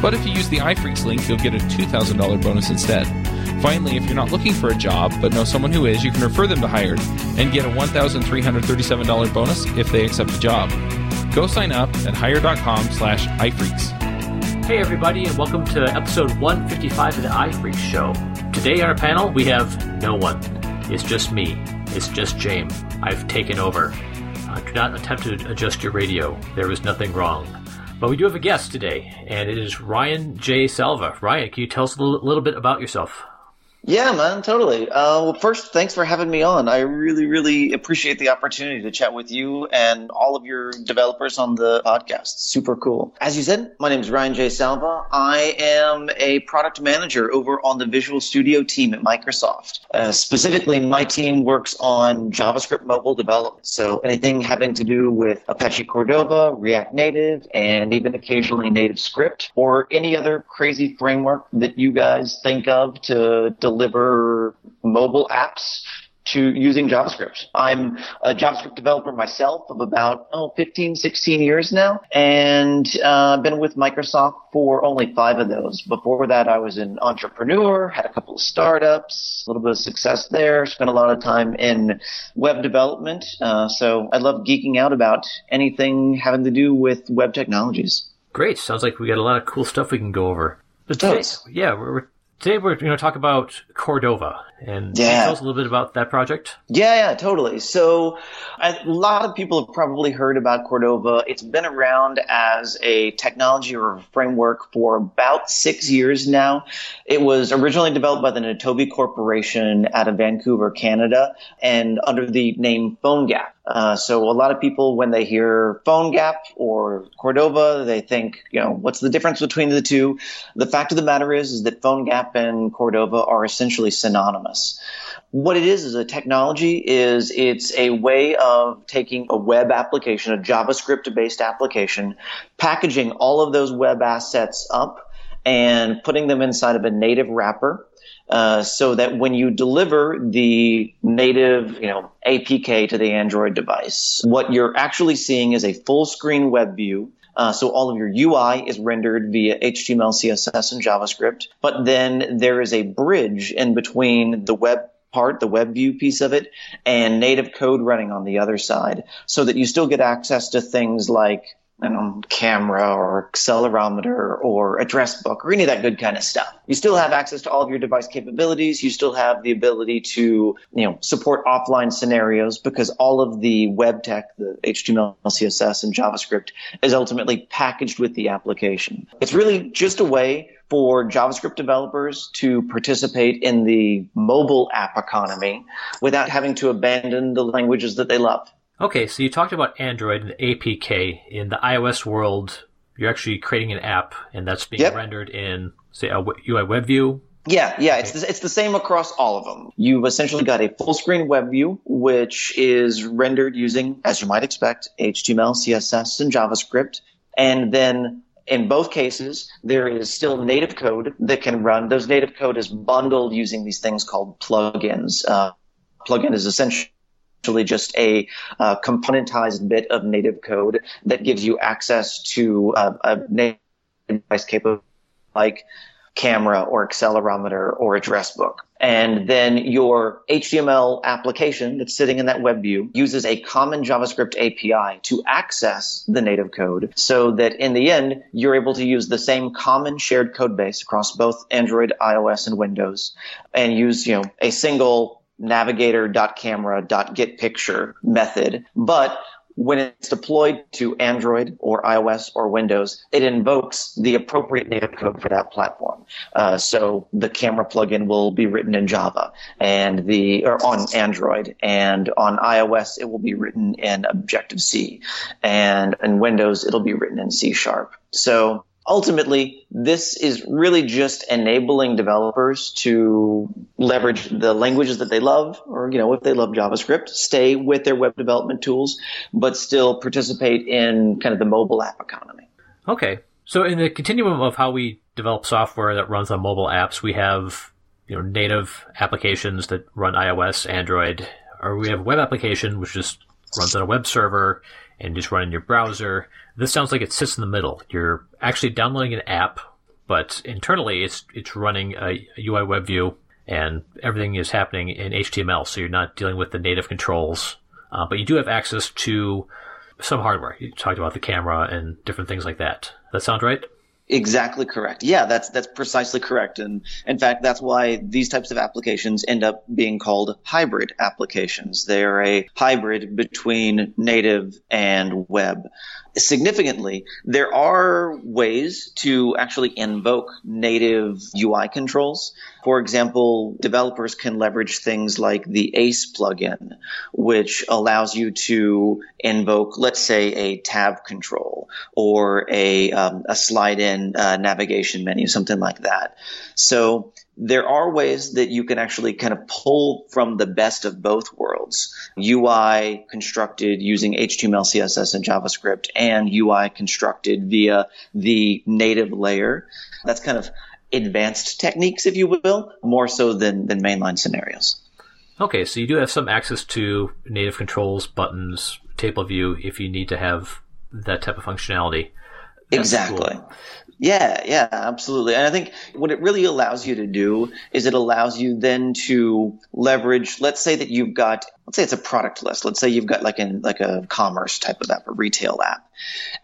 But if you use the iPhreaks link, you'll get a $2,000 bonus instead. Finally, if you're not looking for a job but know someone who is, you can refer them to Hired and get a $1,337 bonus if they accept the job. Go sign up at hire.com slash iPhreaks. Hey, everybody, and welcome to episode 155 of the iPhreaks Show. Today on our panel, we have no one. It's just me. It's just James. I've taken over. Uh, do not attempt to adjust your radio. There is nothing wrong. But we do have a guest today, and it is Ryan J. Salva. Ryan, can you tell us a little, bit about yourself? Yeah, man, totally. Uh, well, first, thanks for having me on. I really, really appreciate the opportunity to chat with you and all of your developers on the podcast. Super cool. As you said, my name is Ryan J. Salva. I am a product manager over on the Visual Studio team at Microsoft. Uh, specifically, my team works on JavaScript mobile development. So anything having to do with Apache Cordova, React Native, and even occasionally Native Script, or any other crazy framework that you guys think of to deliver deliver mobile apps to using JavaScript. I'm a JavaScript developer myself of about oh, 15, 16 years now, and uh, been with Microsoft for only five of those. Before that, I was an entrepreneur, had a couple of startups, a little bit of success there, spent a lot of time in web development. Uh, so I love geeking out about anything having to do with web technologies. Great. Sounds like we got a lot of cool stuff we can go over. But today, yeah, we're, Today we're going to talk about Cordova, and yeah. tell us a little bit about that project. Yeah, yeah, totally. So, a lot of people have probably heard about Cordova. It's been around as a technology or a framework for about six years now. It was originally developed by the Nitobi Corporation out of Vancouver, Canada, and under the name PhoneGap. Uh, so a lot of people, when they hear PhoneGap or Cordova, they think, you know, what's the difference between the two? The fact of the matter is, is that PhoneGap and Cordova are essentially synonymous. What it is is a technology is it's a way of taking a web application, a JavaScript based application, packaging all of those web assets up and putting them inside of a native wrapper uh, so that when you deliver the native, you know, APK to the Android device, what you're actually seeing is a full screen web view. Uh, so all of your UI is rendered via HTML, CSS, and JavaScript. But then there is a bridge in between the web part, the web view piece of it, and native code running on the other side so that you still get access to things like know, camera or accelerometer or address book or any of that good kind of stuff. You still have access to all of your device capabilities. You still have the ability to, you know, support offline scenarios because all of the web tech, the HTML, CSS, and JavaScript is ultimately packaged with the application. It's really just a way for JavaScript developers to participate in the mobile app economy without having to abandon the languages that they love. Okay, so you talked about Android and APK. In the iOS world, you're actually creating an app, and that's being yep. rendered in, say, a UI web view. Yeah, yeah, it's the, it's the same across all of them. You've essentially got a full screen web view, which is rendered using, as you might expect, HTML, CSS, and JavaScript. And then in both cases, there is still native code that can run. Those native code is bundled using these things called plugins. Uh, plugin is essentially actually just a uh, componentized bit of native code that gives you access to uh, a native device capable like camera or accelerometer or address book. And then your HTML application that's sitting in that web view uses a common JavaScript API to access the native code so that in the end, you're able to use the same common shared code base across both Android, iOS, and Windows and use, you know, a single navigator.camera.getPicture method. But when it's deployed to Android or iOS or Windows, it invokes the appropriate native code for that platform. Uh, so the camera plugin will be written in Java and the or on Android and on iOS it will be written in Objective C and in Windows it'll be written in C sharp. So ultimately, this is really just enabling developers to leverage the languages that they love, or, you know, if they love JavaScript, stay with their web development tools, but still participate in kind of the mobile app economy. Okay. So in the continuum of how we develop software that runs on mobile apps, we have, you know, native applications that run iOS, Android, or we have a web application, which just runs on a web server and just run in your browser. This sounds like it sits in the middle. You're actually downloading an app, but internally it's it's running a, UI web view, and everything is happening in HTML. So you're not dealing with the native controls, uh, but you do have access to some hardware. You talked about the camera and different things like that. That sound right? Exactly correct. Yeah, that's that's precisely correct. And in fact, that's why these types of applications end up being called hybrid applications. They are a hybrid between native and web significantly, there are ways to actually invoke native UI controls. For example, developers can leverage things like the ACE plugin, which allows you to invoke, let's say, a tab control or a, um, a slide in uh, navigation menu, something like that. So there are ways that you can actually kind of pull from the best of both worlds. UI constructed using HTML, CSS, and JavaScript, and UI constructed via the native layer. That's kind of advanced techniques, if you will, more so than, than mainline scenarios. Okay, so you do have some access to native controls, buttons, table view if you need to have that type of functionality. That's exactly. Cool. Yeah, yeah, absolutely. And I think what it really allows you to do is it allows you then to leverage, let's say that you've got, let's say it's a product list. Let's say you've got like an, like a commerce type of app, a retail app.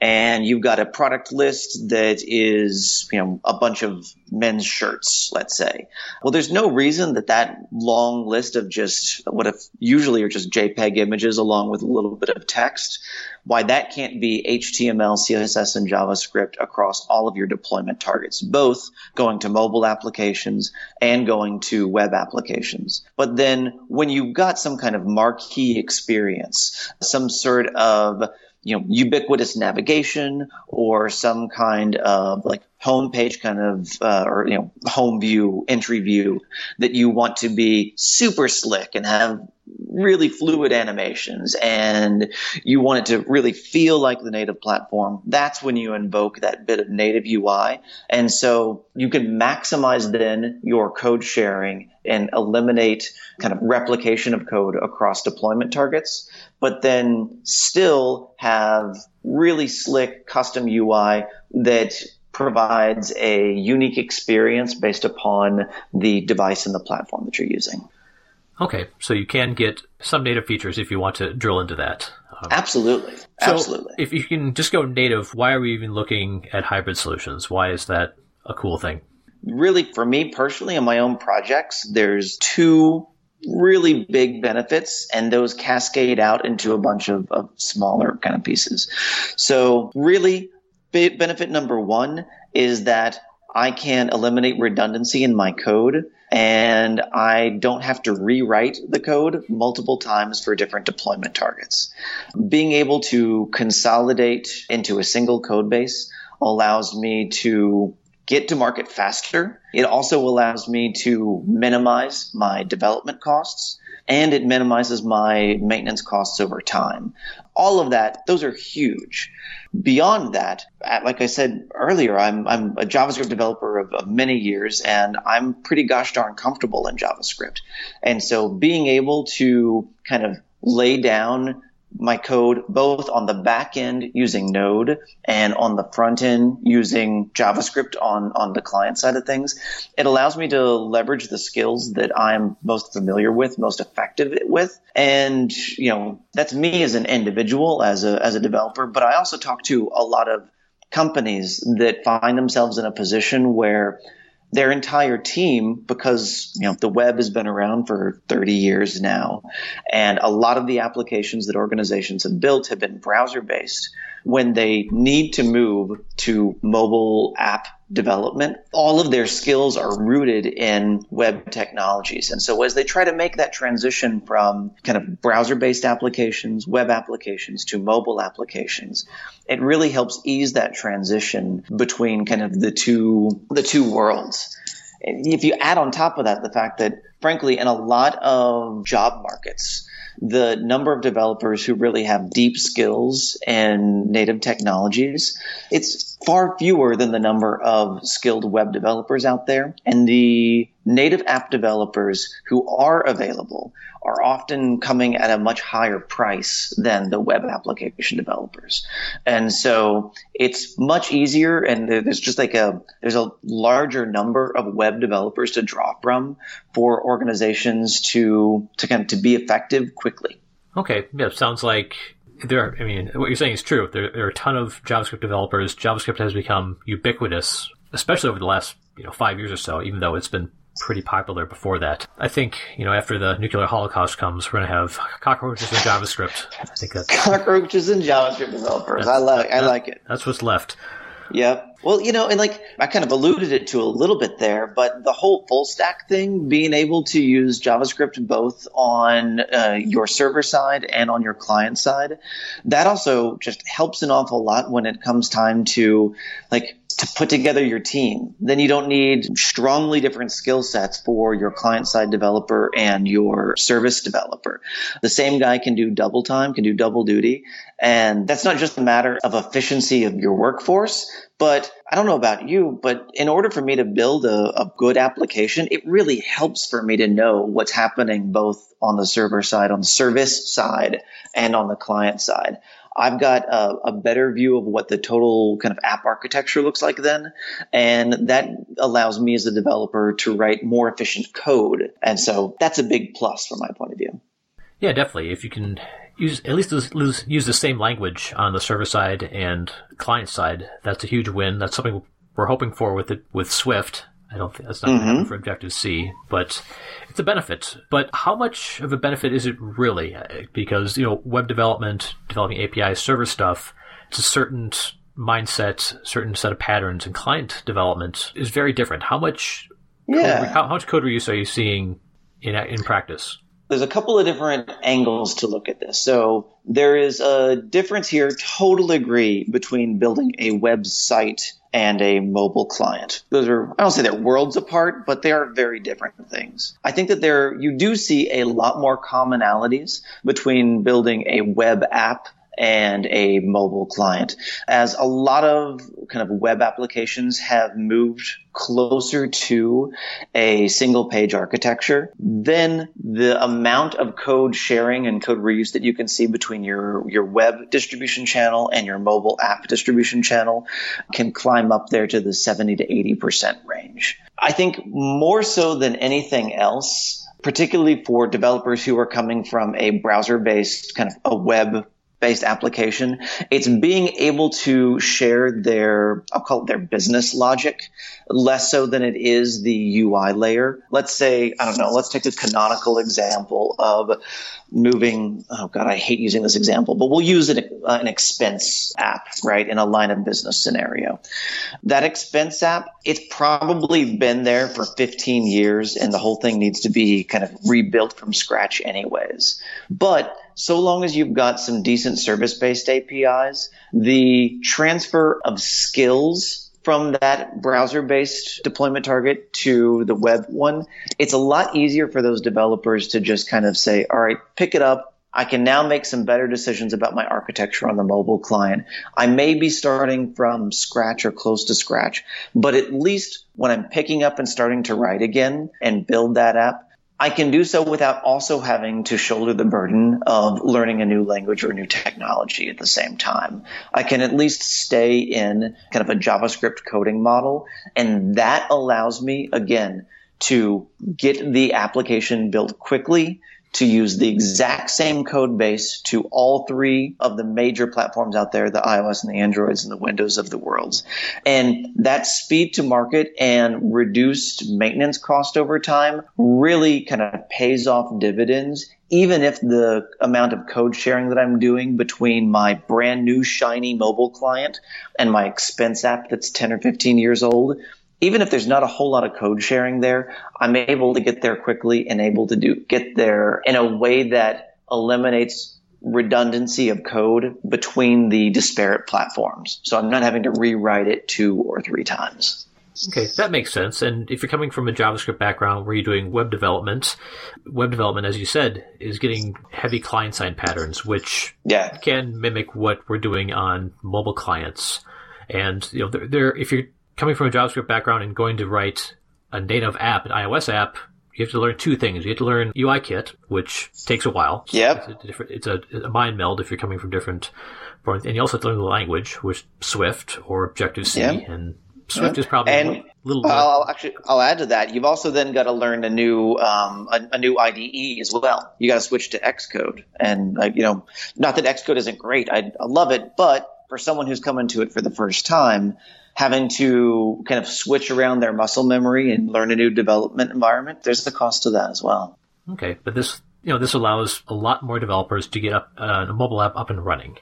And you've got a product list that is, you know, a bunch of men's shirts, let's say. Well, there's no reason that that long list of just what if usually are just JPEG images along with a little bit of text why that can't be HTML, CSS, and JavaScript across all of your deployment targets, both going to mobile applications and going to web applications. But then when you've got some kind of marquee experience, some sort of you know, ubiquitous navigation or some kind of like homepage kind of, uh, or, you know, home view, entry view that you want to be super slick and have really fluid animations and you want it to really feel like the native platform, that's when you invoke that bit of native UI. And so you can maximize then your code sharing and eliminate kind of replication of code across deployment targets, but then still have really slick custom UI that provides a unique experience based upon the device and the platform that you're using. Okay, so you can get some native features if you want to drill into that. Um, Absolutely. So Absolutely. If you can just go native, why are we even looking at hybrid solutions? Why is that a cool thing? Really, for me personally, in my own projects, there's two really big benefits and those cascade out into a bunch of, of smaller kind of pieces. So really, benefit number one is that I can eliminate redundancy in my code and I don't have to rewrite the code multiple times for different deployment targets. Being able to consolidate into a single code base allows me to get to market faster. It also allows me to minimize my development costs and it minimizes my maintenance costs over time. All of that, those are huge. Beyond that, uh, like I said earlier, I'm, I'm a JavaScript developer of, of many years and I'm pretty gosh darn comfortable in JavaScript. And so being able to kind of lay down my code both on the back end using Node and on the front end using JavaScript on, on the client side of things. It allows me to leverage the skills that I'm most familiar with, most effective with. And, you know, that's me as an individual, as a, as a developer, but I also talk to a lot of companies that find themselves in a position where their entire team because you know the web has been around for 30 years now. And a lot of the applications that organizations have built have been browser based when they need to move to mobile app development. All of their skills are rooted in web technologies. And so as they try to make that transition from kind of browser based applications, web applications to mobile applications, it really helps ease that transition between kind of the two, the two worlds. If you add on top of that the fact that frankly, in a lot of job markets, the number of developers who really have deep skills in native technologies, it's far fewer than the number of skilled web developers out there. And the native app developers who are available are often coming at a much higher price than the web application developers. And so it's much easier and there's just like a, there's a larger number of web developers to draw from for organizations to, to kind of to be effective quickly. Okay. Yeah. Sounds like there are, I mean, what you're saying is true. There, there, are a ton of JavaScript developers. JavaScript has become ubiquitous, especially over the last, you know, five years or so, even though it's been pretty popular before that. I think, you know, after the nuclear holocaust comes, we're going to have cockroaches in JavaScript. I think that's cockroaches and JavaScript developers. I like, I like it. That's what's left. Yep. Well, you know, and like I kind of alluded it to a little bit there, but the whole full stack thing, being able to use JavaScript both on uh, your server side and on your client side, that also just helps an awful lot when it comes time to like to put together your team. Then you don't need strongly different skill sets for your client side developer and your service developer. The same guy can do double time, can do double duty. And that's not just a matter of efficiency of your workforce, but I don't know about you, but in order for me to build a, a, good application, it really helps for me to know what's happening both on the server side, on the service side, and on the client side. I've got a, a, better view of what the total kind of app architecture looks like then. And that allows me as a developer to write more efficient code. And so that's a big plus from my point of view. Yeah, definitely. If you can use at least use, use the same language on the server side and client side, that's a huge win. That's something we're hoping for with it with Swift. I don't think that's not mm-hmm. for Objective C, but it's a benefit. But how much of a benefit is it really? Because you know, web development, developing APIs, server stuff, it's a certain mindset, certain set of patterns, and client development is very different. How much? Yeah. Code, how, how much code reuse are you seeing in in practice? There's a couple of different angles to look at this. So there is a difference here, totally agree, between building a website and a mobile client. Those are, I don't say they're worlds apart, but they are very different things. I think that there, you do see a lot more commonalities between building a web app and a mobile client as a lot of kind of web applications have moved closer to a single page architecture, then the amount of code sharing and code reuse that you can see between your, your web distribution channel and your mobile app distribution channel can climb up there to the 70 to 80% range. I think more so than anything else, particularly for developers who are coming from a browser based kind of a web based application. It's being able to share their, I'll call it their business logic, less so than it is the UI layer. Let's say, I don't know, let's take a canonical example of moving, oh God, I hate using this example, but we'll use an, uh, an expense app, right, in a line of business scenario. That expense app, it's probably been there for 15 years and the whole thing needs to be kind of rebuilt from scratch anyways. But so long as you've got some decent service based APIs, the transfer of skills from that browser based deployment target to the web one, it's a lot easier for those developers to just kind of say, all right, pick it up. I can now make some better decisions about my architecture on the mobile client. I may be starting from scratch or close to scratch, but at least when I'm picking up and starting to write again and build that app, I can do so without also having to shoulder the burden of learning a new language or new technology at the same time. I can at least stay in kind of a JavaScript coding model. And that allows me, again, to get the application built quickly, to use the exact same code base to all three of the major platforms out there, the iOS and the Androids and the Windows of the worlds. And that speed to market and reduced maintenance cost over time really kind of pays off dividends even if the amount of code sharing that I'm doing between my brand new shiny mobile client and my expense app that's 10 or 15 years old even if there's not a whole lot of code sharing there, I'm able to get there quickly and able to do get there in a way that eliminates redundancy of code between the disparate platforms. So I'm not having to rewrite it two or three times. Okay, that makes sense. And if you're coming from a JavaScript background where you're doing web development, web development, as you said, is getting heavy client side patterns, which yeah. can mimic what we're doing on mobile clients. And you know, they're, if you're coming from a JavaScript background and going to write a native app, an iOS app, you have to learn two things. You have to learn UIKit, which takes a while. Yep. It's a, different, it's a, a mind meld if you're coming from different, and you also have to learn the language, which Swift or Objective C, yep. and Swift is probably and, a little. Bit. I'll actually I'll add to that. You've also then got to learn a new um, a, a, new IDE as well. You got to switch to Xcode, and like you know, not that Xcode isn't great. I, I love it, but for someone who's coming to it for the first time, having to kind of switch around their muscle memory and learn a new development environment, there's the cost to that as well. Okay, but this you know this allows a lot more developers to get up uh, a mobile app up and running.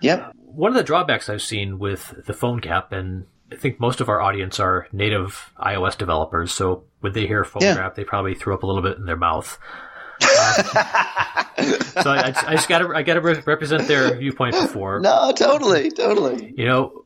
Yep. One of the drawbacks I've seen with the PhoneGap, and I think most of our audience are native iOS developers, so when they hear PhoneGap, yeah. they probably throw up a little bit in their mouth. Um, so I, I, just got to I got to represent their viewpoint before. No, totally, totally. You know,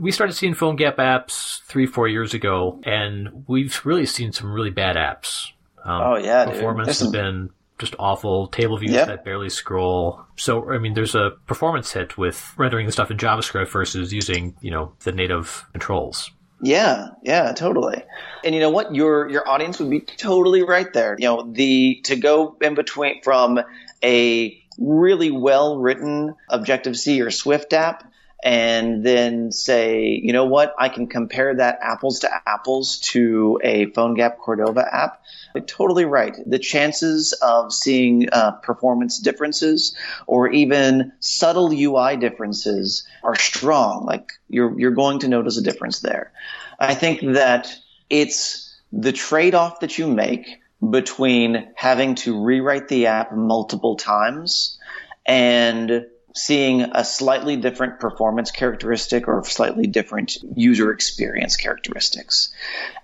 we started seeing PhoneGap apps three, four years ago, and we've really seen some really bad apps. Um, oh yeah, performance has some... been just awful. Table views yep. that barely scroll. So I mean, there's a performance hit with rendering the stuff in JavaScript versus using you know the native controls. Yeah, yeah, totally. And you know what? Your your audience would be totally right there. You know, the to go in between from a really well written Objective C or Swift app and then say, you know what, I can compare that apples to apples to a PhoneGap Cordova app. You're totally right. The chances of seeing uh, performance differences or even subtle UI differences are strong. Like you're you're going to notice a difference there. I think that it's the trade-off that you make between having to rewrite the app multiple times and seeing a slightly different performance characteristic or slightly different user experience characteristics.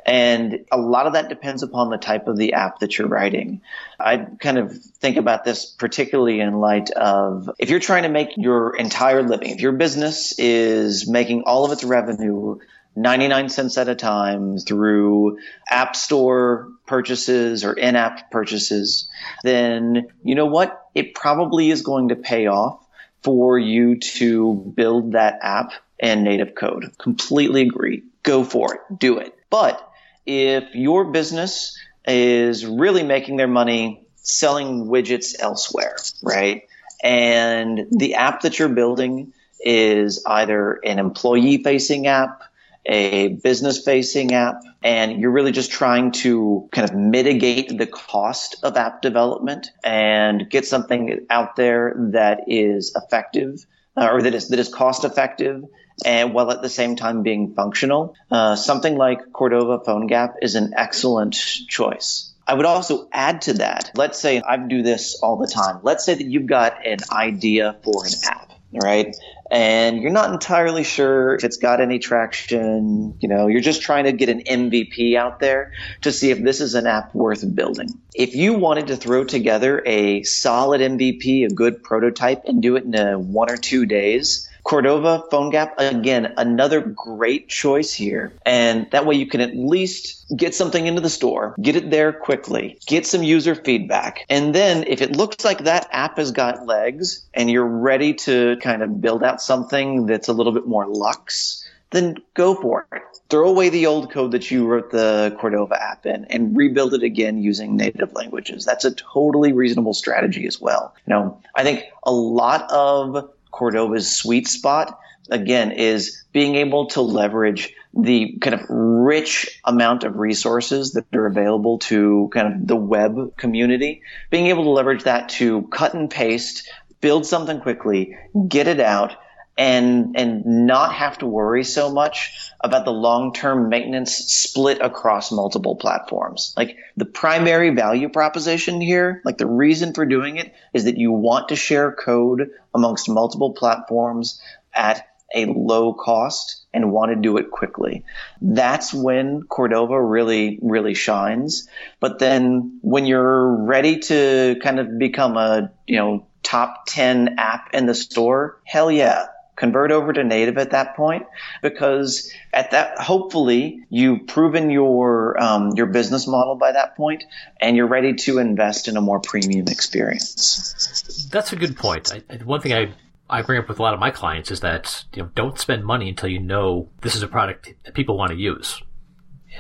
And a lot of that depends upon the type of the app that you're writing. I kind of think about this particularly in light of if you're trying to make your entire living, if your business is making all of its revenue 99 cents at a time through app store purchases or in-app purchases, then you know what? It probably is going to pay off for you to build that app and native code. Completely agree. Go for it. Do it. But if your business is really making their money selling widgets elsewhere, right? And the app that you're building is either an employee facing app a business facing app and you're really just trying to kind of mitigate the cost of app development and get something out there that is effective uh, or that is that is cost effective and while at the same time being functional, uh, something like Cordova PhoneGap is an excellent choice. I would also add to that. Let's say I do this all the time. Let's say that you've got an idea for an app, right? and you're not entirely sure if it's got any traction. You know, you're just trying to get an MVP out there to see if this is an app worth building. If you wanted to throw together a solid MVP, a good prototype, and do it in a one or two days, Cordova PhoneGap, again, another great choice here. And that way you can at least get something into the store, get it there quickly, get some user feedback. And then if it looks like that app has got legs and you're ready to kind of build out something that's a little bit more luxe, then go for it. Throw away the old code that you wrote the Cordova app in and rebuild it again using native languages. That's a totally reasonable strategy as well. You know, I think a lot of Cordova's sweet spot, again, is being able to leverage the kind of rich amount of resources that are available to kind of the web community, being able to leverage that to cut and paste, build something quickly, get it out, and and not have to worry so much about the long-term maintenance split across multiple platforms. Like the primary value proposition here, like the reason for doing it is that you want to share code amongst multiple platforms at a low cost and want to do it quickly. That's when Cordova really, really shines. But then when you're ready to kind of become a, you know, top 10 app in the store, hell yeah, convert over to native at that point because at that hopefully you've proven your um, your business model by that point and you're ready to invest in a more premium experience that's a good point I, one thing i I bring up with a lot of my clients is that you know don't spend money until you know this is a product that people want to use.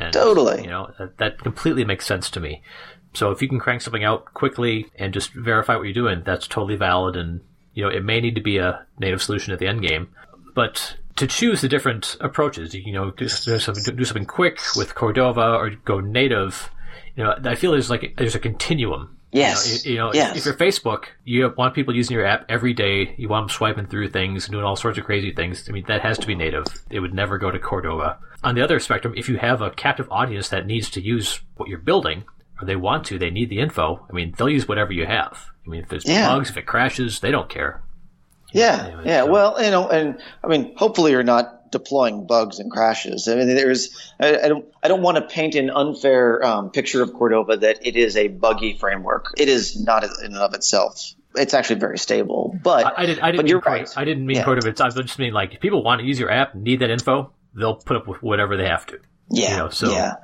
And, totally. You know that, that completely makes sense to me. So if you can crank something out quickly and just verify what you're doing, that's totally valid. And you know, it may need to be a native solution at the end game, but to choose the different approaches, you know, do something, do something quick with Cordova or go native. You know, I feel there's like there's a continuum. Yes. You know, you know yes. if you're Facebook, you want people using your app every day. You want them swiping through things and doing all sorts of crazy things. I mean, that has to be native. It would never go to Cordova. On the other spectrum, if you have a captive audience that needs to use what you're building, or they want to, they need the info. I mean, they'll use whatever you have. I mean, if there's yeah. bugs, if it crashes, they don't care. Yeah, anyway, yeah. So. Well, you know, and I mean, hopefully you're not deploying bugs and crashes. I mean, there's I, I don't I don't want to paint an unfair um, picture of Cordova that it is a buggy framework. It is not in and of itself. It's actually very stable. But I, I, did, I didn't. But you're right. I didn't mean yeah. Cordova. I just mean like if people want to use your app, need that info, they'll put up with whatever they have to. Yeah. You know, so yeah.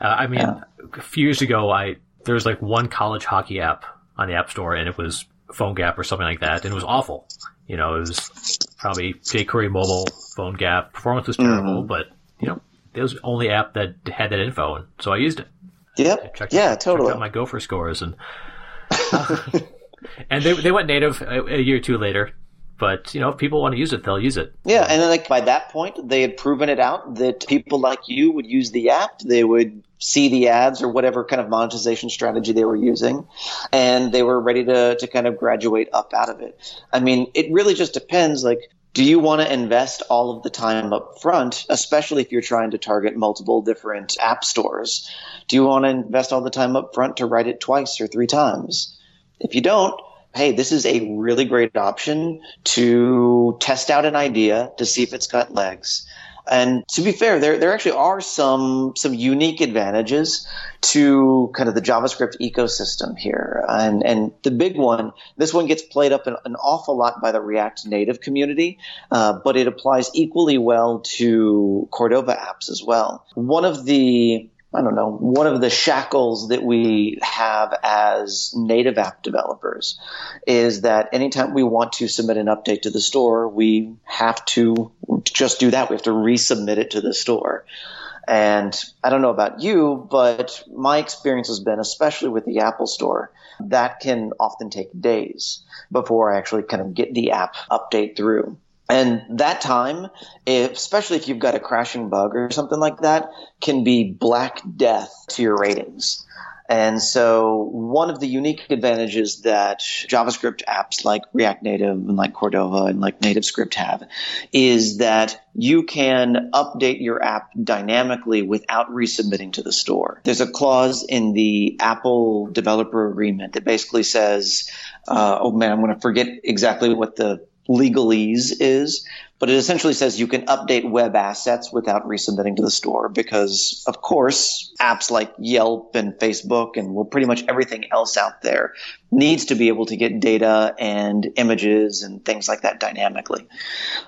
Uh, I mean, yeah. a few years ago, I there was like one college hockey app on the App Store, and it was PhoneGap or something like that, and it was awful. You know, it was probably jQuery mobile, PhoneGap. Performance was terrible, mm-hmm. but you know, it was the only app that had that info, and so I used it. Yep. yeah, totally. Checked out my Gopher scores, and uh, and they they went native a, a year or two later. But you know, if people want to use it, they'll use it. Yeah, and then like by that point, they had proven it out that people like you would use the app. They would see the ads or whatever kind of monetization strategy they were using, and they were ready to to kind of graduate up out of it. I mean, it really just depends. Like, do you want to invest all of the time up front, especially if you're trying to target multiple different app stores? Do you want to invest all the time up front to write it twice or three times? If you don't, hey, this is a really great option to test out an idea to see if it's got legs. And to be fair, there, there actually are some, some unique advantages to kind of the JavaScript ecosystem here. And, and the big one, this one gets played up an, an awful lot by the React Native community, uh, but it applies equally well to Cordova apps as well. One of the I don't know, one of the shackles that we have as native app developers is that anytime we want to submit an update to the store, we have to just do that. We have to resubmit it to the store. And I don't know about you, but my experience has been, especially with the Apple Store, that can often take days before I actually kind of get the app update through. And that time, especially if you've got a crashing bug or something like that, can be black death to your ratings. And so one of the unique advantages that JavaScript apps like React Native and like Cordova and like Native Script have is that you can update your app dynamically without resubmitting to the store. There's a clause in the Apple developer agreement that basically says, uh, oh man, I'm going to forget exactly what the legalese is, but it essentially says you can update web assets without resubmitting to the store because, of course, apps like Yelp and Facebook and well, pretty much everything else out there needs to be able to get data and images and things like that dynamically.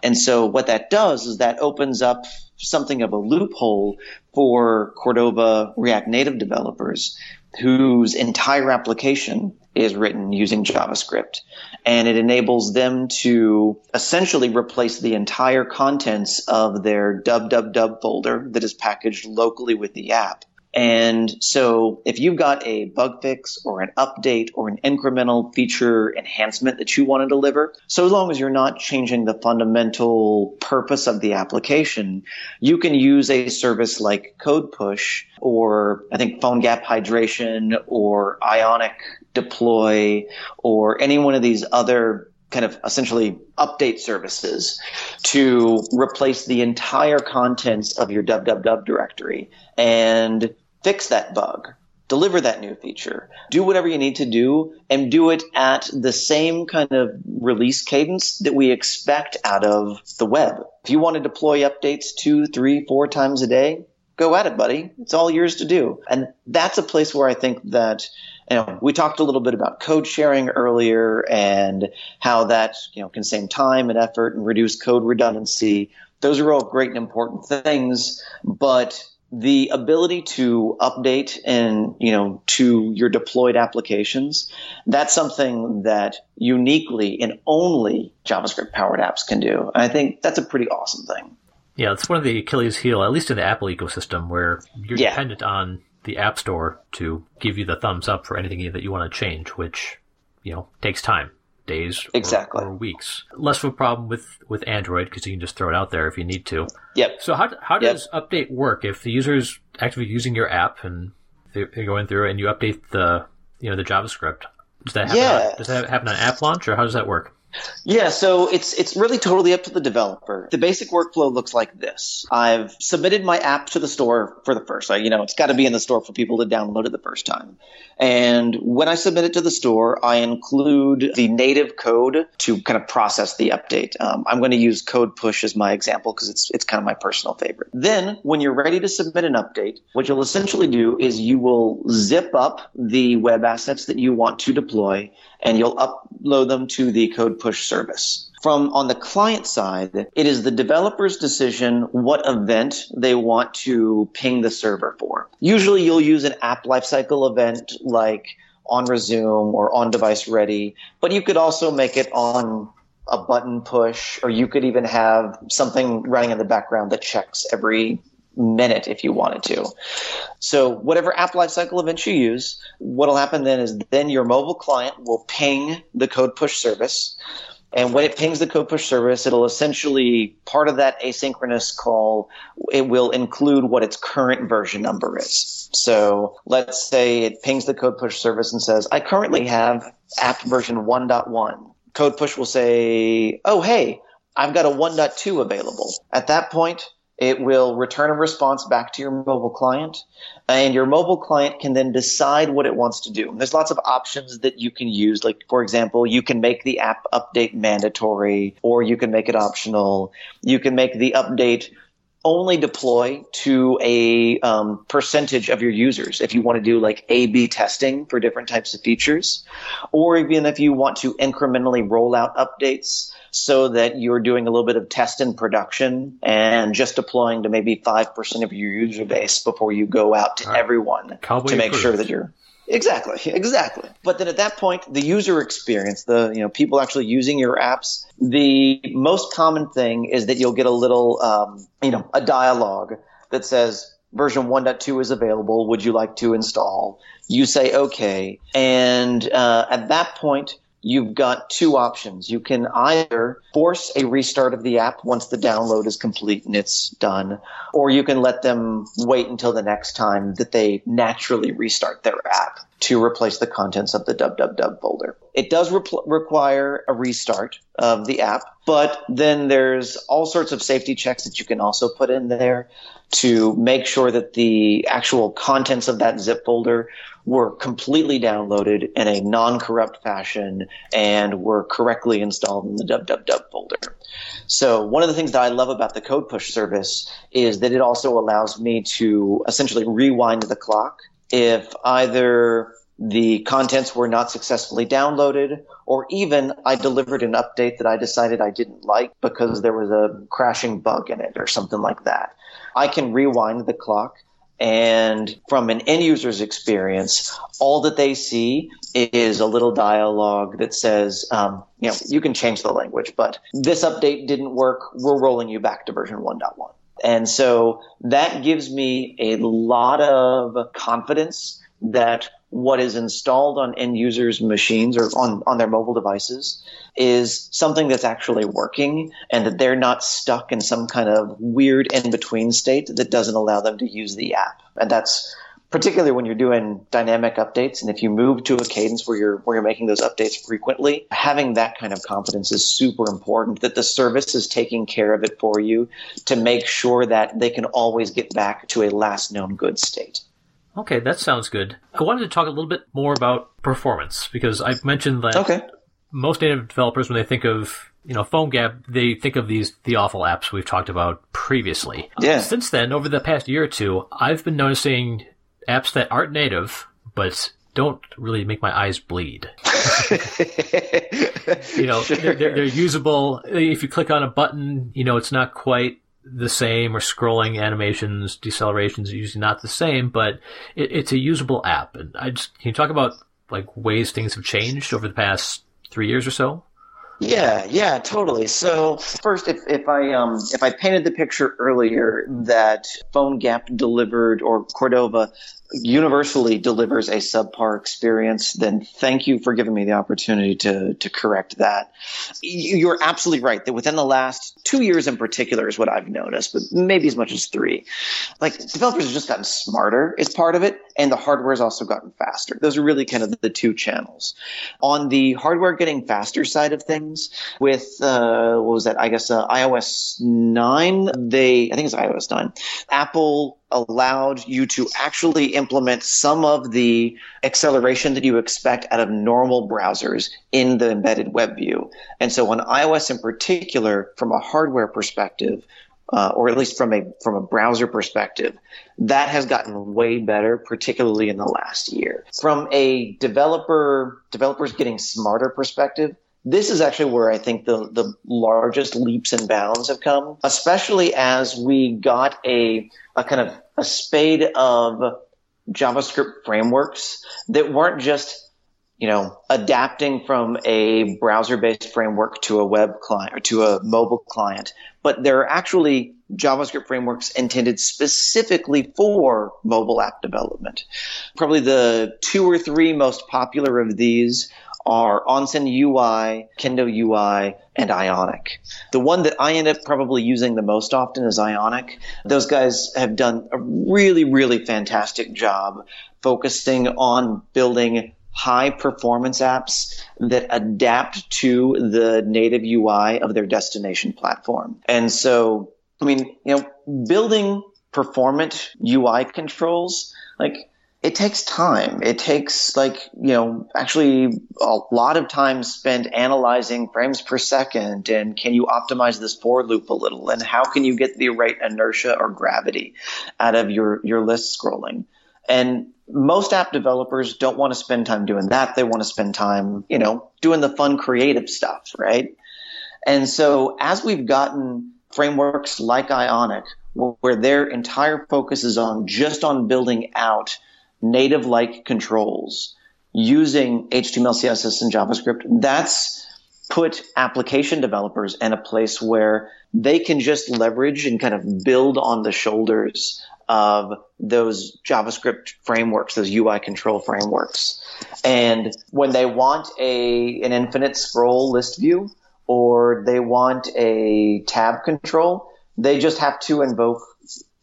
And so what that does is that opens up something of a loophole for Cordova React Native developers whose entire application is written using JavaScript. And it enables them to essentially replace the entire contents of their www folder that is packaged locally with the app. And so if you've got a bug fix or an update or an incremental feature enhancement that you want to deliver, so long as you're not changing the fundamental purpose of the application, you can use a service like Code Push or I think PhoneGap Hydration or Ionic Deploy or any one of these other kind of essentially update services to replace the entire contents of your www directory and fix that bug deliver that new feature do whatever you need to do and do it at the same kind of release cadence that we expect out of the web. If you want to deploy updates two three four times a day go at it buddy. It's all yours to do. And that's a place where i think that you know, we talked a little bit about code sharing earlier and how that you know can save time and effort and reduce code redundancy. Those are all great and important things, but the ability to update and you know to your deployed applications that's something that uniquely and only javascript powered apps can do. And i think that's a pretty awesome thing yeah it's one of the achilles heel at least in the apple ecosystem where you're yeah. dependent on the App Store to give you the thumbs up for anything that you want to change, which you know takes time, days exactly or, or weeks. Less of a problem with with Android because you can just throw it out there if you need to. Yep. So how how does yep. update work if the user is actively using your app and they're going through and you update the you know the JavaScript? Does that happen yeah. on, does that happen on app launch or how does that work? Yeah, so it's it's really totally up to the developer. The basic workflow looks like this. I've submitted my app to the store for the first. You know, it's got to be in the store for people to download it the first time. And when I submit it to the store, I include the native code to kind of process the update. Um, I'm going to use Code Push as my example because it's it's kind of my personal favorite. Then, when you're ready to submit an update, what you'll essentially do is you will zip up the web assets that you want to deploy and you'll upload them to the code push service. From on the client side, it is the developer's decision what event they want to ping the server for. Usually you'll use an app lifecycle event like on resume or on device ready, but you could also make it on a button push, or you could even have something running in the background that checks every minute if you wanted to. So whatever app lifecycle event you use, what'll happen then is then your mobile client will ping the code push service. And when it pings the code push service, it'll essentially part of that asynchronous call, it will include what its current version number is. So let's say it pings the code push service and says, I currently have app version 1.1. Code push will say, Oh, hey, I've got a 1.2 available. At that point, it will return a response back to your mobile client, and your mobile client can then decide what it wants to do. There's lots of options that you can use. Like, for example, you can make the app update mandatory, or you can make it optional. You can make the update only deploy to a um, percentage of your users if you want to do like A B testing for different types of features, or even if you want to incrementally roll out updates so that you're doing a little bit of test and production and just deploying to maybe 5% of your user base before you go out to right. everyone Cowboy to make approved. sure that you're Exactly, exactly. But then at that point, the user experience, the you know people actually using your apps, the most common thing is that you'll get a little um, you know a dialogue that says version 1.2 is available. Would you like to install? You say okay, and uh, at that point, you've got two options. You can either force a restart of the app once the download is complete and it's done, or you can let them wait until the next time that they naturally restart their app to replace the contents of the www folder. It does re- require a restart of the app, but then there's all sorts of safety checks that you can also put in there to make sure that the actual contents of that zip folder were completely downloaded in a non-corrupt fashion and were correctly installed in the www folder. So one of the things that I love about the code push service is that it also allows me to essentially rewind the clock if either the contents were not successfully downloaded or even I delivered an update that I decided I didn't like because there was a crashing bug in it or something like that. I can rewind the clock and from an end user's experience, all that they see is a little dialogue that says, um, you know, you can change the language, but this update didn't work. We're rolling you back to version 1.1. And so that gives me a lot of confidence that what is installed on end users' machines or on, on their mobile devices is something that's actually working and that they're not stuck in some kind of weird in between state that doesn't allow them to use the app. And that's particularly when you're doing dynamic updates and if you move to a cadence where you're where you're making those updates frequently having that kind of confidence is super important that the service is taking care of it for you to make sure that they can always get back to a last known good state Okay, that sounds good. I wanted to talk a little bit more about performance because I've mentioned that okay. most native developers, when they think of you know PhoneGap, they think of these the awful apps we've talked about previously. Yeah. Since then, over the past year or two, I've been noticing apps that aren't native but don't really make my eyes bleed. you know, Sure. they're, they're usable. If you click on a button, you know, it's not quite the same or scrolling animations, decelerations are usually not the same, but it, it's a usable app. And I just, can you talk about like ways things have changed over the past three years or so? Yeah, yeah, totally. So first, if, if I um, if I painted the picture earlier that PhoneGap delivered or Cordova universally delivers a subpar experience, then thank you for giving me the opportunity to to correct that. You're absolutely right that within the last two years in particular is what I've noticed, but maybe as much as three. Like developers have just gotten smarter is part of it, and the hardware has also gotten faster. Those are really kind of the two channels. On the hardware getting faster side of things, with uh, what was that? I guess uh, iOS nine. They I think it's iOS nine. Apple allowed you to actually implement some of the acceleration that you expect out of normal browsers in the embedded web view. And so on iOS in particular, from a hardware perspective, uh, or at least from a from a browser perspective, that has gotten way better, particularly in the last year. From a developer developers getting smarter perspective, this is actually where I think the, the largest leaps and bounds have come, especially as we got a, a kind of a spade of JavaScript frameworks that weren't just, you know, adapting from a browser based framework to a web client or to a mobile client, but they're actually JavaScript frameworks intended specifically for mobile app development. Probably the two or three most popular of these are Onsen UI, Kendo UI, and Ionic. The one that I end up probably using the most often is Ionic. Those guys have done a really, really fantastic job focusing on building high performance apps that adapt to the native UI of their destination platform. And so, I mean, you know, building performant UI controls, like, it takes time. It takes like, you know, actually a lot of time spent analyzing frames per second and can you optimize this for loop a little and how can you get the right inertia or gravity out of your, your list scrolling. And most app developers don't want to spend time doing that. They want to spend time, you know, doing the fun creative stuff, right? And so as we've gotten frameworks like Ionic, where their entire focus is on just on building out native like controls using HTML, CSS, and JavaScript, that's put application developers in a place where they can just leverage and kind of build on the shoulders of those JavaScript frameworks, those UI control frameworks. And when they want a an infinite scroll list view or they want a tab control, they just have to invoke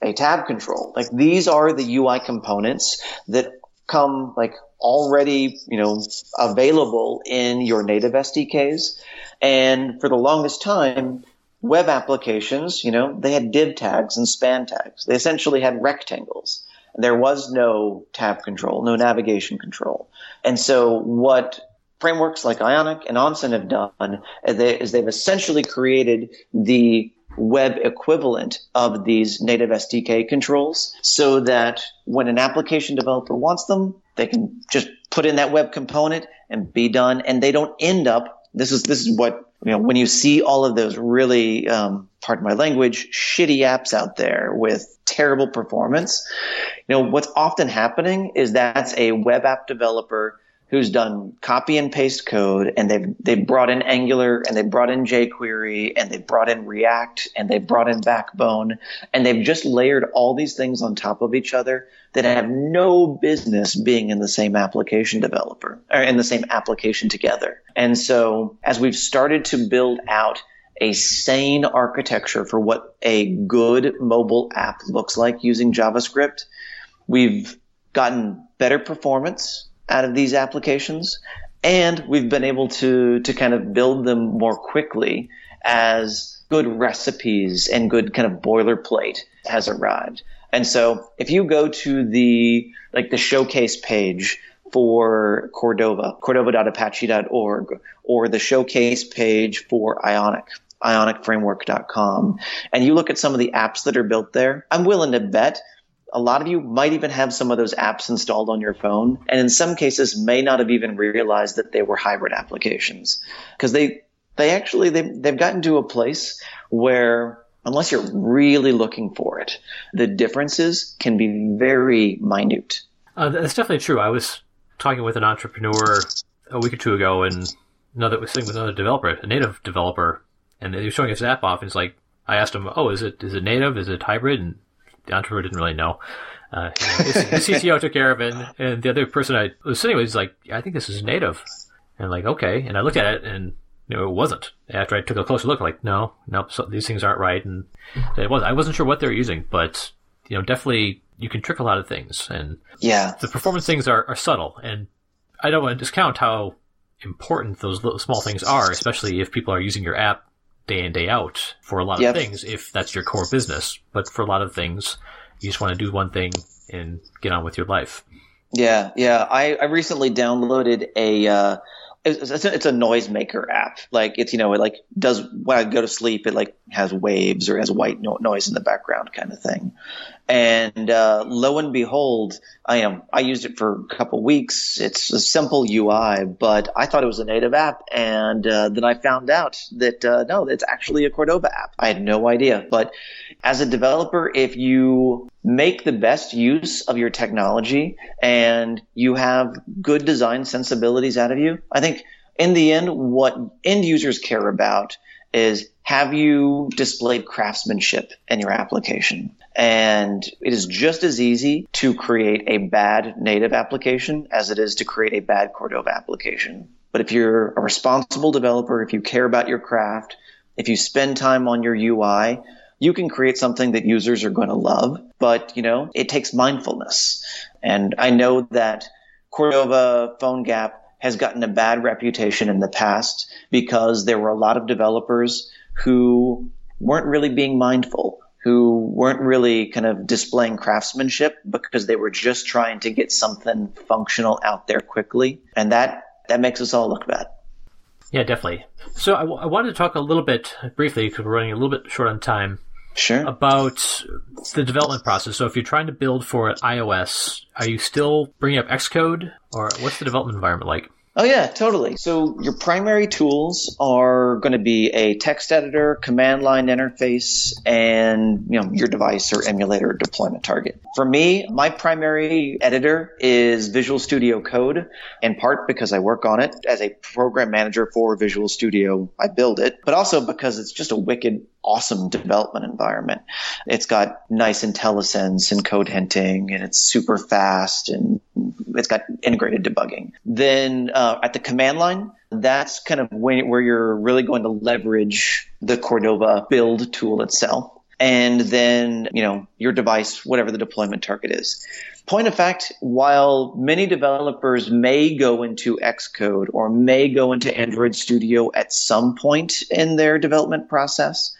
a tab control. Like these are the UI components that come like already, you know, available in your native SDKs. And for the longest time, web applications, you know, they had div tags and span tags. They essentially had rectangles. There was no tab control, no navigation control. And so what frameworks like Ionic and Onsen have done is they've essentially created the web equivalent of these native SDK controls so that when an application developer wants them, they can just put in that web component and be done. And they don't end up, this is, this is what, you know, when you see all of those really, um, pardon my language, shitty apps out there with terrible performance, you know, what's often happening is that's a web app developer who's done copy and paste code and they've they've brought in Angular and they've brought in jQuery and they've brought in React and they've brought in Backbone and they've just layered all these things on top of each other that have no business being in the same application developer or in the same application together. And so as we've started to build out a sane architecture for what a good mobile app looks like using JavaScript, we've gotten better performance out of these applications, and we've been able to to kind of build them more quickly as good recipes and good kind of boilerplate has arrived. And so if you go to the like the showcase page for Cordova, cordova.apache.org, or the showcase page for Ionic, ionicframework.com, and you look at some of the apps that are built there, I'm willing to bet a lot of you might even have some of those apps installed on your phone, and in some cases may not have even realized that they were hybrid applications because they they actually they they've gotten to a place where unless you're really looking for it, the differences can be very minute. Uh, that's definitely true. I was talking with an entrepreneur a week or two ago, and another was sitting with another developer, a native developer, and he was showing his app off, and it's like I asked him, "Oh, is it is it native? Is it hybrid?" And the entrepreneur didn't really know. Uh, his, his CTO took care of it, and the other person I was sitting with was like, "I think this is native," and like, "Okay," and I looked at it, and you know, it wasn't. After I took a closer look, like, no, nope, so these things aren't right, and it was. I wasn't sure what they were using, but you know, definitely you can trick a lot of things, and yeah, the performance things are, are subtle, and I don't want to discount how important those little small things are, especially if people are using your app day in day out for a lot yep. of things, if that's your core business. But for a lot of things, you just want to do one thing and get on with your life. Yeah, yeah. I, I recently downloaded a uh, it's, a, it's a noisemaker app. Like it's you know it like does when I go to sleep it like has waves or has white no- noise in the background kind of thing. And uh, lo and behold, I am I used it for a couple weeks. It's a simple UI, but I thought it was a native app, and uh, then I found out that uh, no, it's actually a Cordova app. I had no idea. But as a developer, if you make the best use of your technology and you have good design sensibilities out of you, I think in the end, what end users care about is have you displayed craftsmanship in your application? And it is just as easy to create a bad native application as it is to create a bad Cordova application. But if you're a responsible developer, if you care about your craft, if you spend time on your UI, you can create something that users are going to love. But, you know, it takes mindfulness. And I know that Cordova PhoneGap has gotten a bad reputation in the past because there were a lot of developers who weren't really being mindful, who weren't really kind of displaying craftsmanship because they were just trying to get something functional out there quickly. And that, that makes us all look bad. Yeah, definitely. So I, w- I wanted to talk a little bit briefly because we're running a little bit short on time. Sure. About the development process. So if you're trying to build for iOS, are you still bringing up Xcode or what's the development environment like? Oh yeah, totally. So your primary tools are going to be a text editor, command line interface, and you know your device or emulator deployment target. For me, my primary editor is Visual Studio Code, in part because I work on it as a program manager for Visual Studio. I build it, but also because it's just a wicked awesome development environment. It's got nice IntelliSense and code hinting, and it's super fast, and it's got integrated debugging. Then uh, at the command line, that's kind of when, where you're really going to leverage the Cordova build tool itself. And then, you know, your device, whatever the deployment target is. Point of fact, while many developers may go into Xcode or may go into Android Studio at some point in their development process,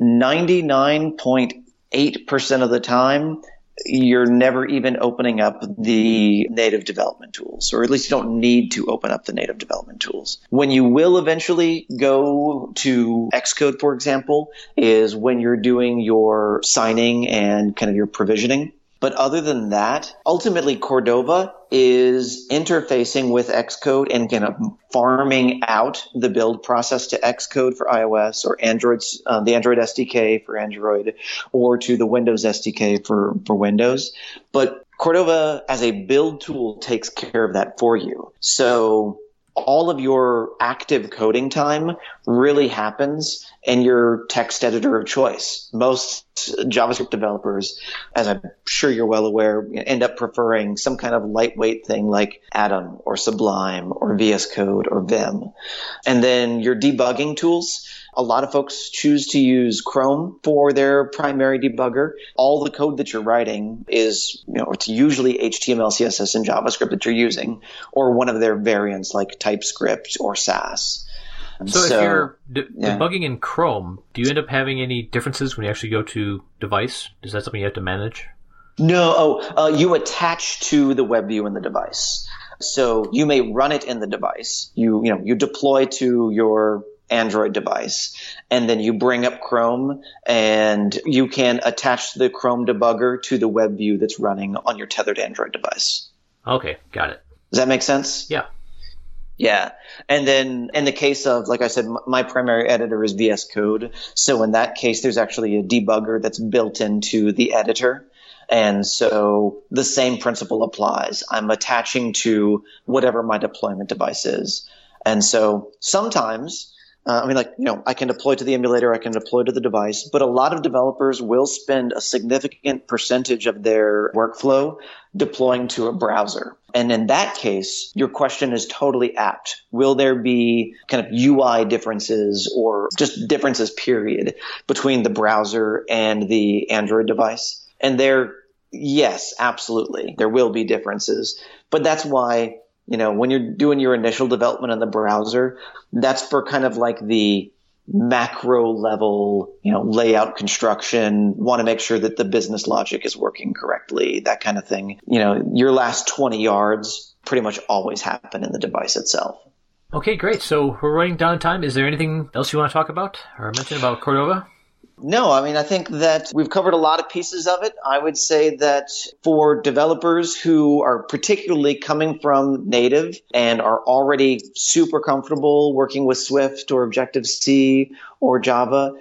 99.8% of the time, you're never even opening up the native development tools, or at least you don't need to open up the native development tools. When you will eventually go to Xcode, for example, is when you're doing your signing and kind of your provisioning. But other than that, ultimately Cordova is interfacing with Xcode and kind of farming out the build process to Xcode for iOS or Android's uh, the Android SDK for Android or to the Windows SDK for for Windows. But Cordova as a build tool takes care of that for you. So all of your active coding time really happens in your text editor of choice. Most JavaScript developers, as I'm sure you're well aware, end up preferring some kind of lightweight thing like Atom or Sublime or VS Code or Vim. And then your debugging tools, a lot of folks choose to use Chrome for their primary debugger. All the code that you're writing is, you know, it's usually HTML, CSS, and JavaScript that you're using, or one of their variants like TypeScript or Sass. So, so, if you're de- yeah. debugging in Chrome, do you end up having any differences when you actually go to device? Is that something you have to manage? No. Oh, uh, you attach to the web view in the device. So you may run it in the device. You you know you deploy to your Android device. And then you bring up Chrome and you can attach the Chrome debugger to the web view that's running on your tethered Android device. Okay, got it. Does that make sense? Yeah. Yeah. And then in the case of, like I said, my primary editor is VS Code. So in that case, there's actually a debugger that's built into the editor. And so the same principle applies. I'm attaching to whatever my deployment device is. And so sometimes uh, I mean, like, you know, I can deploy to the emulator, I can deploy to the device, but a lot of developers will spend a significant percentage of their workflow deploying to a browser. And in that case, your question is totally apt. Will there be kind of UI differences or just differences, period, between the browser and the Android device? And there, yes, absolutely, there will be differences. But that's why you know, when you're doing your initial development in the browser, that's for kind of like the macro level, you know, layout construction, want to make sure that the business logic is working correctly, that kind of thing. You know, your last 20 yards pretty much always happen in the device itself. Okay, great. So we're running down time. Is there anything else you want to talk about or mention about Cordova? No, I mean, I think that we've covered a lot of pieces of it. I would say that for developers who are particularly coming from native and are already super comfortable working with Swift or Objective C or Java,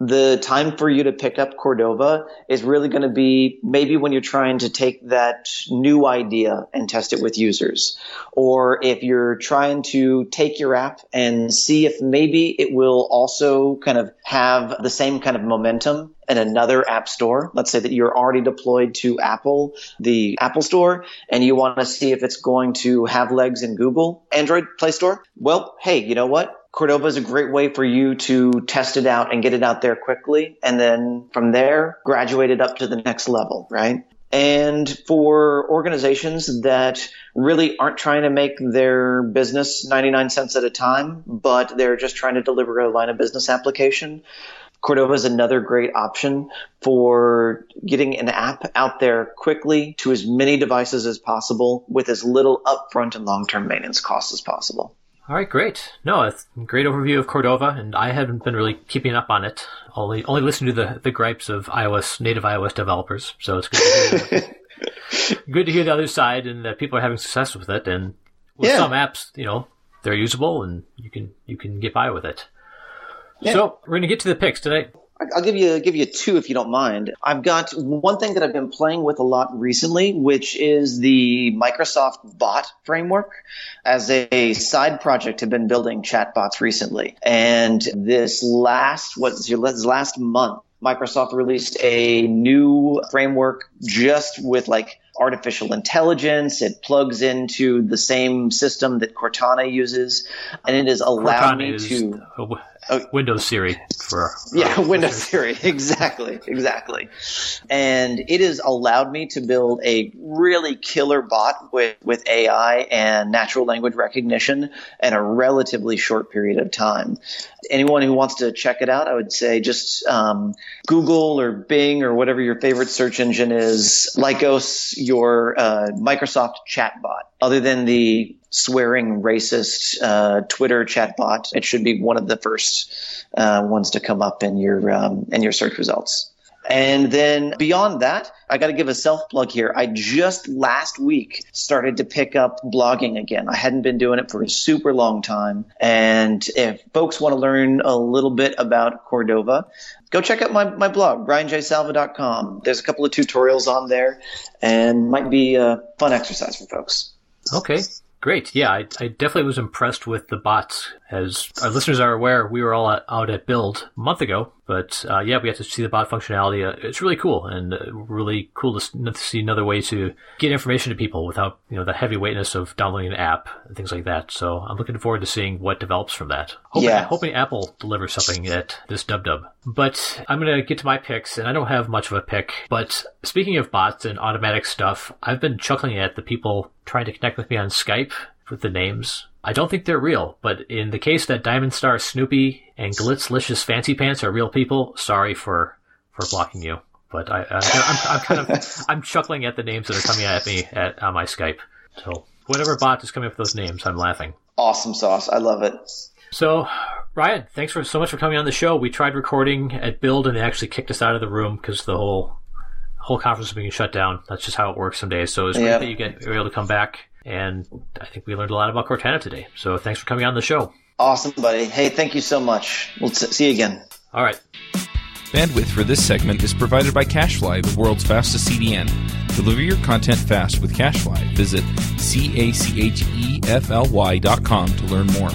the time for you to pick up Cordova is really going to be maybe when you're trying to take that new idea and test it with users. Or if you're trying to take your app and see if maybe it will also kind of have the same kind of momentum in another app store. Let's say that you're already deployed to Apple, the Apple store, and you want to see if it's going to have legs in Google Android Play Store. Well, hey, you know what? Cordova is a great way for you to test it out and get it out there quickly. And then from there, graduate it up to the next level, right? And for organizations that really aren't trying to make their business 99 cents at a time, but they're just trying to deliver a line of business application, Cordova is another great option for getting an app out there quickly to as many devices as possible with as little upfront and long-term maintenance costs as possible. All right, great. No, it's a great overview of Cordova, and I haven't been really keeping up on it. Only only listening to the, the gripes of iOS native iOS developers. So it's good to hear, good to hear the other side, and that people are having success with it. And with yeah. some apps, you know, they're usable, and you can you can get by with it. Yeah. So we're gonna get to the picks today. I'll give you give you two if you don't mind. I've got one thing that I've been playing with a lot recently, which is the Microsoft Bot framework. As a side project, have been building chatbots recently, and this last what's your last month, Microsoft released a new framework just with like artificial intelligence. It plugs into the same system that Cortana uses, and it has allowed Cortana me to. Uh, Windows Siri for yeah, Windows Siri exactly, exactly. And it has allowed me to build a really killer bot with with AI and natural language recognition in a relatively short period of time. Anyone who wants to check it out, I would say just um, Google or Bing or whatever your favorite search engine is. Lycos your uh, Microsoft chatbot. Other than the swearing racist uh, Twitter chatbot, it should be one of the first uh, ones to come up in your um, in your search results. And then beyond that, I got to give a self plug here. I just last week started to pick up blogging again. I hadn't been doing it for a super long time. And if folks want to learn a little bit about Cordova, go check out my, my blog, ryanjsalva.com. There's a couple of tutorials on there and might be a fun exercise for folks. Okay. Great. Yeah, I, I, definitely was impressed with the bots. As our listeners are aware, we were all at, out at Build a month ago, but uh, yeah, we got to see the bot functionality. Uh, it's really cool and uh, really cool to, to, see another way to get information to people without you know the heavy weightness of downloading an app and things like that. So I'm looking forward to seeing what develops from that. Hoping, yeah. hoping Apple delivers something at this dub dub. But I'm going to get to my picks, and I don't have much of a pick. But speaking of bots and automatic stuff, I've been chuckling at the people trying to connect with me on Skype with the names. I don't think they're real, but in the case that Diamond Star Snoopy and Glitzlicious Fancy Pants are real people, sorry for for blocking you. But I, I am kind of I'm chuckling at the names that are coming at me at on my Skype. So whatever bot is coming up with those names, I'm laughing. Awesome sauce, I love it. So Ryan, thanks for so much for coming on the show. We tried recording at Build and they actually kicked us out of the room because the whole whole conference was being shut down. That's just how it works some days. So it's great that you get you're able to come back and I think we learned a lot about Cordova today. So thanks for coming on the show. Awesome, buddy. Hey, thank you so much. We'll see you again. All right. Bandwidth for this segment is provided by CacheFly, the world's fastest CDN. Deliver your content fast with CacheFly. Visit C A C H E F L Y dot com to learn more.